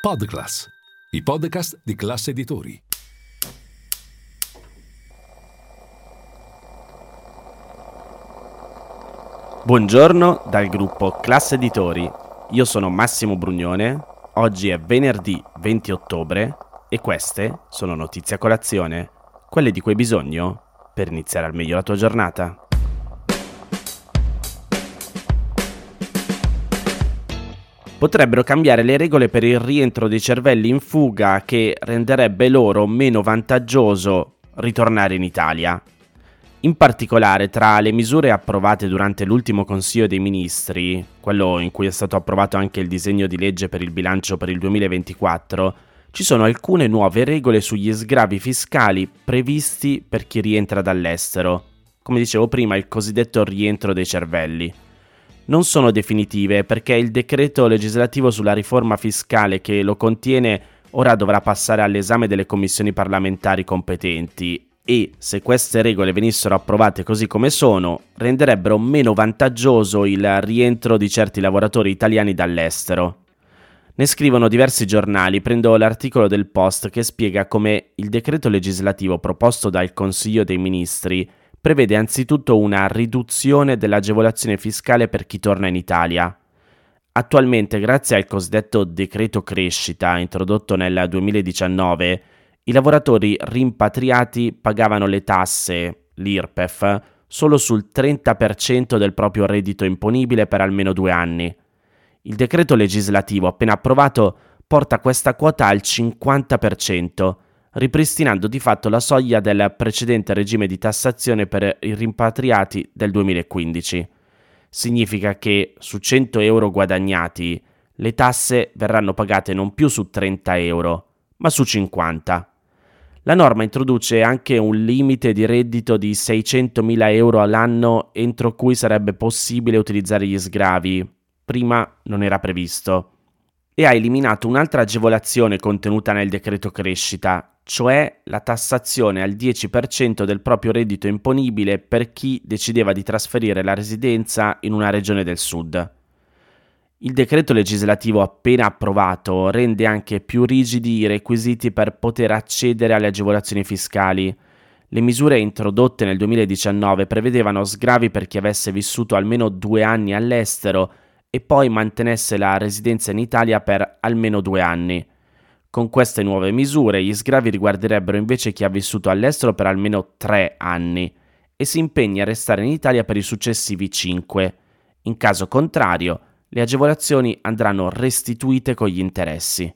Podclass, i podcast di classe editori. Buongiorno dal gruppo Classe Editori. Io sono Massimo Brugnone. Oggi è venerdì 20 ottobre e queste sono notizie a colazione, quelle di cui hai bisogno per iniziare al meglio la tua giornata. Potrebbero cambiare le regole per il rientro dei cervelli in fuga che renderebbe loro meno vantaggioso ritornare in Italia. In particolare, tra le misure approvate durante l'ultimo Consiglio dei Ministri, quello in cui è stato approvato anche il disegno di legge per il bilancio per il 2024, ci sono alcune nuove regole sugli sgravi fiscali previsti per chi rientra dall'estero, come dicevo prima il cosiddetto rientro dei cervelli non sono definitive perché il decreto legislativo sulla riforma fiscale che lo contiene ora dovrà passare all'esame delle commissioni parlamentari competenti e se queste regole venissero approvate così come sono, renderebbero meno vantaggioso il rientro di certi lavoratori italiani dall'estero. Ne scrivono diversi giornali, prendo l'articolo del Post che spiega come il decreto legislativo proposto dal Consiglio dei Ministri prevede anzitutto una riduzione dell'agevolazione fiscale per chi torna in Italia. Attualmente, grazie al cosiddetto decreto crescita introdotto nel 2019, i lavoratori rimpatriati pagavano le tasse, l'IRPEF, solo sul 30% del proprio reddito imponibile per almeno due anni. Il decreto legislativo appena approvato porta questa quota al 50%, ripristinando di fatto la soglia del precedente regime di tassazione per i rimpatriati del 2015. Significa che su 100 euro guadagnati le tasse verranno pagate non più su 30 euro, ma su 50. La norma introduce anche un limite di reddito di 600.000 euro all'anno entro cui sarebbe possibile utilizzare gli sgravi. Prima non era previsto. E ha eliminato un'altra agevolazione contenuta nel decreto crescita, cioè la tassazione al 10% del proprio reddito imponibile per chi decideva di trasferire la residenza in una regione del sud. Il decreto legislativo appena approvato rende anche più rigidi i requisiti per poter accedere alle agevolazioni fiscali. Le misure introdotte nel 2019 prevedevano sgravi per chi avesse vissuto almeno due anni all'estero e poi mantenesse la residenza in Italia per almeno due anni. Con queste nuove misure gli sgravi riguarderebbero invece chi ha vissuto all'estero per almeno tre anni e si impegna a restare in Italia per i successivi cinque. In caso contrario, le agevolazioni andranno restituite con gli interessi.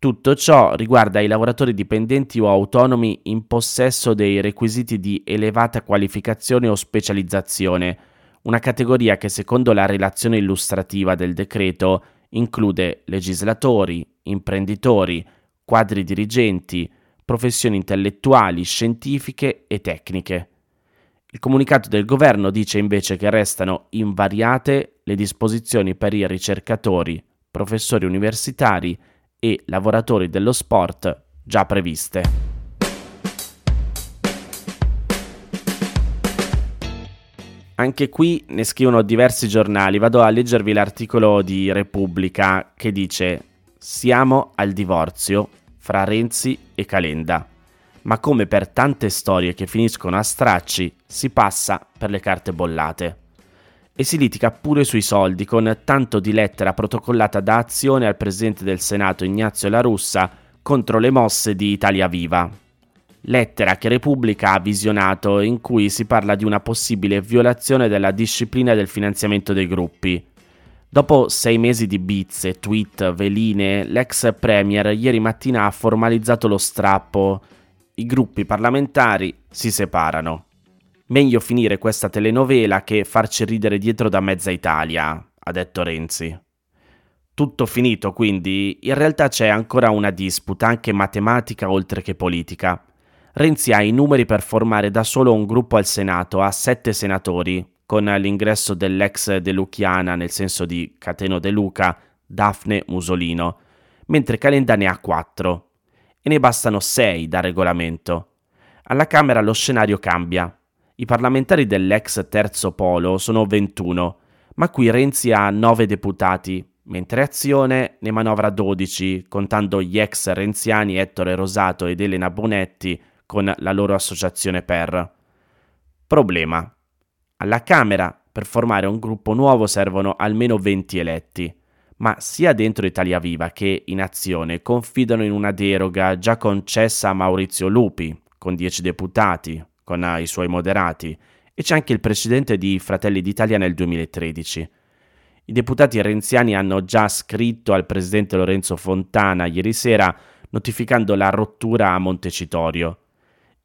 Tutto ciò riguarda i lavoratori dipendenti o autonomi in possesso dei requisiti di elevata qualificazione o specializzazione, una categoria che secondo la relazione illustrativa del decreto include legislatori, imprenditori, quadri dirigenti, professioni intellettuali, scientifiche e tecniche. Il comunicato del governo dice invece che restano invariate le disposizioni per i ricercatori, professori universitari e lavoratori dello sport già previste. Anche qui ne scrivono diversi giornali, vado a leggervi l'articolo di Repubblica che dice siamo al divorzio fra Renzi e Calenda. Ma come per tante storie che finiscono a stracci, si passa per le carte bollate. E si litiga pure sui soldi, con tanto di lettera protocollata da azione al presidente del Senato Ignazio La Russa contro le mosse di Italia Viva. Lettera che Repubblica ha visionato in cui si parla di una possibile violazione della disciplina del finanziamento dei gruppi Dopo sei mesi di bizze, tweet, veline, l'ex premier ieri mattina ha formalizzato lo strappo. I gruppi parlamentari si separano. Meglio finire questa telenovela che farci ridere dietro da mezza Italia, ha detto Renzi. Tutto finito, quindi in realtà c'è ancora una disputa, anche matematica oltre che politica. Renzi ha i numeri per formare da solo un gruppo al Senato, ha sette senatori, con l'ingresso dell'ex De Luciana, nel senso di Cateno De Luca, Daphne Musolino, mentre Calenda ne ha quattro. E ne bastano sei da regolamento. Alla Camera lo scenario cambia. I parlamentari dell'ex terzo polo sono 21, ma qui Renzi ha 9 deputati, mentre Azione ne manovra 12, contando gli ex renziani Ettore Rosato ed Elena Bonetti con la loro associazione per. Problema. Alla Camera per formare un gruppo nuovo servono almeno 20 eletti, ma sia dentro Italia Viva che in Azione confidano in una deroga già concessa a Maurizio Lupi, con 10 deputati, con i suoi moderati, e c'è anche il presidente di Fratelli d'Italia nel 2013. I deputati renziani hanno già scritto al presidente Lorenzo Fontana ieri sera notificando la rottura a Montecitorio.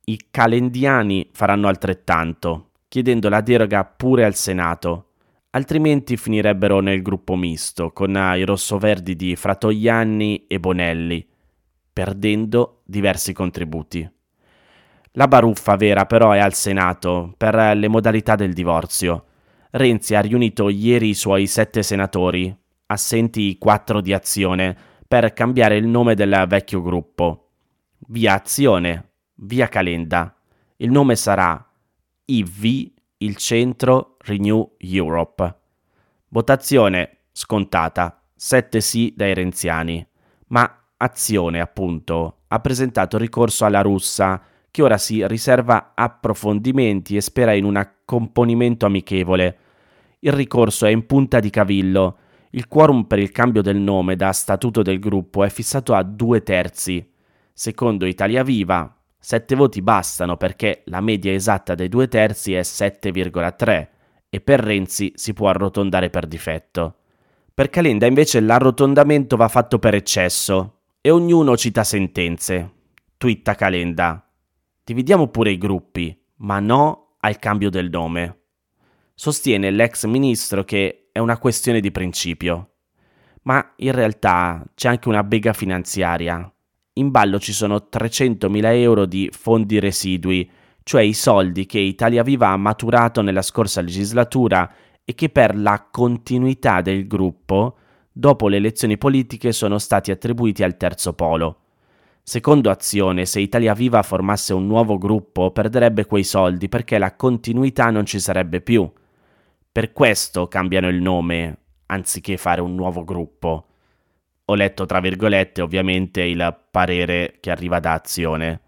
I calendiani faranno altrettanto, chiedendo la deroga pure al Senato, altrimenti finirebbero nel gruppo misto con i rossoverdi di Fratoianni e Bonelli, perdendo diversi contributi. La baruffa vera però è al Senato per le modalità del divorzio. Renzi ha riunito ieri i suoi sette senatori, assenti i quattro di azione, per cambiare il nome del vecchio gruppo. Via Azione, via Calenda. Il nome sarà IV il centro Renew Europe. Votazione scontata, 7 sì dai renziani, ma Azione, appunto, ha presentato ricorso alla russa, che ora si riserva approfondimenti e spera in un accomponimento amichevole. Il ricorso è in punta di cavillo. Il quorum per il cambio del nome da statuto del gruppo è fissato a due terzi. Secondo Italia Viva, 7 voti bastano perché la media esatta dei due terzi è 7,3 e per Renzi si può arrotondare per difetto. Per Calenda invece l'arrotondamento va fatto per eccesso e ognuno cita sentenze. Twitta Calenda. Dividiamo pure i gruppi, ma no al cambio del nome. Sostiene l'ex ministro che è una questione di principio. Ma in realtà c'è anche una bega finanziaria in ballo ci sono 300.000 euro di fondi residui, cioè i soldi che Italia Viva ha maturato nella scorsa legislatura e che per la continuità del gruppo, dopo le elezioni politiche, sono stati attribuiti al terzo polo. Secondo Azione, se Italia Viva formasse un nuovo gruppo, perderebbe quei soldi perché la continuità non ci sarebbe più. Per questo cambiano il nome, anziché fare un nuovo gruppo ho letto tra virgolette ovviamente il parere che arriva da Azione.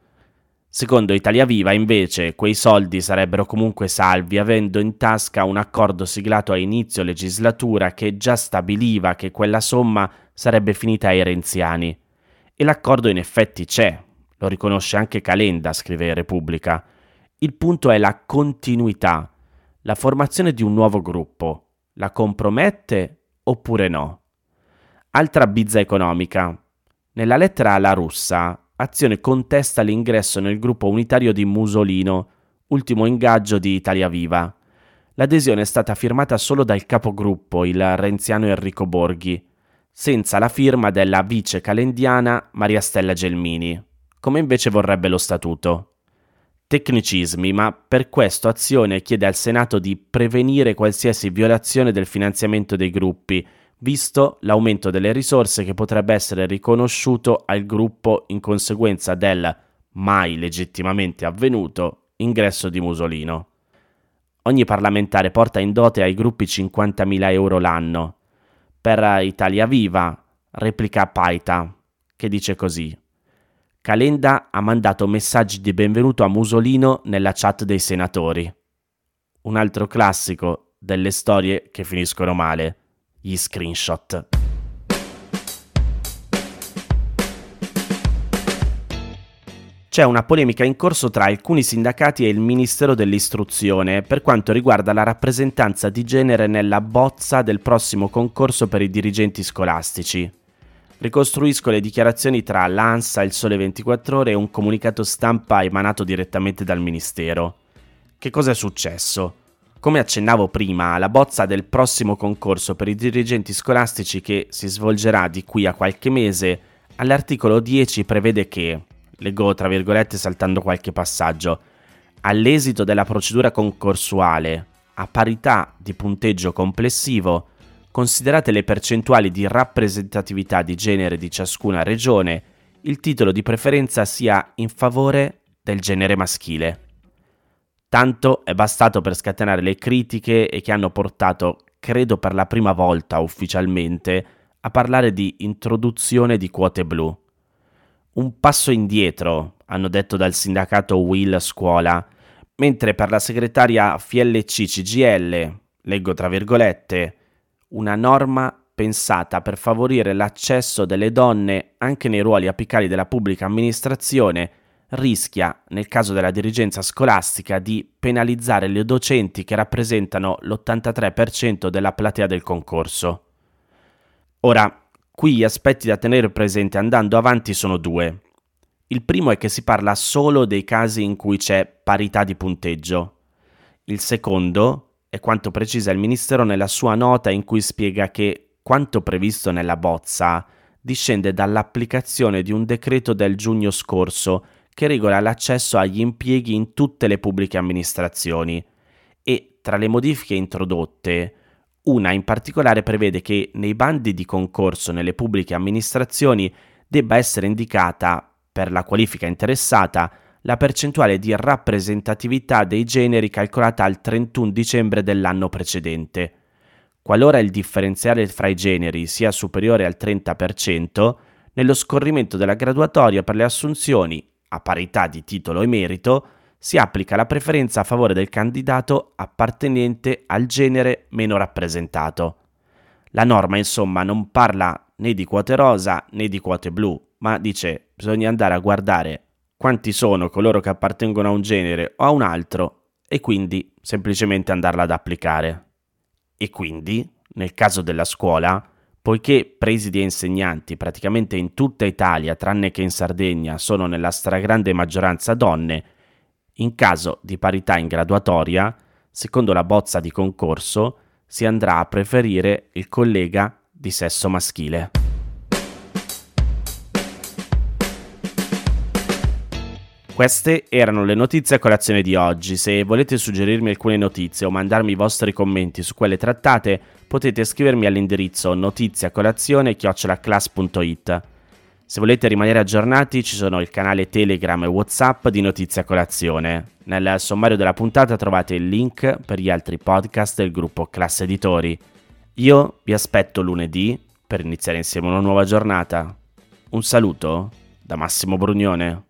Secondo Italia Viva, invece, quei soldi sarebbero comunque salvi, avendo in tasca un accordo siglato a inizio legislatura che già stabiliva che quella somma sarebbe finita ai renziani. E l'accordo in effetti c'è, lo riconosce anche Calenda, scrive Repubblica. Il punto è la continuità, la formazione di un nuovo gruppo. La compromette oppure no? Altra bizza economica. Nella lettera alla russa, Azione contesta l'ingresso nel gruppo unitario di Musolino, ultimo ingaggio di Italia Viva. L'adesione è stata firmata solo dal capogruppo, il renziano Enrico Borghi, senza la firma della vice calendiana Maria Stella Gelmini, come invece vorrebbe lo statuto. Tecnicismi, ma per questo Azione chiede al Senato di prevenire qualsiasi violazione del finanziamento dei gruppi visto l'aumento delle risorse che potrebbe essere riconosciuto al gruppo in conseguenza del mai legittimamente avvenuto ingresso di Musolino. Ogni parlamentare porta in dote ai gruppi 50.000 euro l'anno. Per Italia Viva, replica Paita, che dice così. Calenda ha mandato messaggi di benvenuto a Musolino nella chat dei senatori. Un altro classico delle storie che finiscono male gli screenshot. C'è una polemica in corso tra alcuni sindacati e il Ministero dell'Istruzione per quanto riguarda la rappresentanza di genere nella bozza del prossimo concorso per i dirigenti scolastici. Ricostruisco le dichiarazioni tra l'ANSA, il Sole 24 ore e un comunicato stampa emanato direttamente dal Ministero. Che cosa è successo? Come accennavo prima, la bozza del prossimo concorso per i dirigenti scolastici che si svolgerà di qui a qualche mese, all'articolo 10 prevede che, leggo tra virgolette saltando qualche passaggio, all'esito della procedura concorsuale, a parità di punteggio complessivo, considerate le percentuali di rappresentatività di genere di ciascuna regione, il titolo di preferenza sia in favore del genere maschile. Tanto è bastato per scatenare le critiche e che hanno portato, credo per la prima volta ufficialmente, a parlare di introduzione di quote blu. Un passo indietro, hanno detto dal sindacato Will Scuola, mentre per la segretaria FLC CGL, leggo tra virgolette, una norma pensata per favorire l'accesso delle donne anche nei ruoli apicali della pubblica amministrazione rischia, nel caso della dirigenza scolastica, di penalizzare le docenti che rappresentano l'83% della platea del concorso. Ora, qui gli aspetti da tenere presente andando avanti sono due. Il primo è che si parla solo dei casi in cui c'è parità di punteggio. Il secondo è quanto precisa il Ministero nella sua nota in cui spiega che quanto previsto nella bozza discende dall'applicazione di un decreto del giugno scorso che regola l'accesso agli impieghi in tutte le pubbliche amministrazioni e tra le modifiche introdotte una in particolare prevede che nei bandi di concorso nelle pubbliche amministrazioni debba essere indicata, per la qualifica interessata, la percentuale di rappresentatività dei generi calcolata al 31 dicembre dell'anno precedente. Qualora il differenziale fra i generi sia superiore al 30%, nello scorrimento della graduatoria per le assunzioni, a parità di titolo e merito, si applica la preferenza a favore del candidato appartenente al genere meno rappresentato. La norma insomma non parla né di quote rosa né di quote blu, ma dice bisogna andare a guardare quanti sono coloro che appartengono a un genere o a un altro e quindi semplicemente andarla ad applicare. E quindi, nel caso della scuola, poiché presidi e insegnanti praticamente in tutta Italia, tranne che in Sardegna, sono nella stragrande maggioranza donne, in caso di parità in graduatoria, secondo la bozza di concorso, si andrà a preferire il collega di sesso maschile. Queste erano le notizie a colazione di oggi. Se volete suggerirmi alcune notizie o mandarmi i vostri commenti su quelle trattate, potete scrivermi all'indirizzo notiziacolazione.it. Se volete rimanere aggiornati ci sono il canale Telegram e Whatsapp di Notizia Colazione. Nel sommario della puntata trovate il link per gli altri podcast del gruppo Classe Editori. Io vi aspetto lunedì per iniziare insieme una nuova giornata. Un saluto da Massimo Brugnone.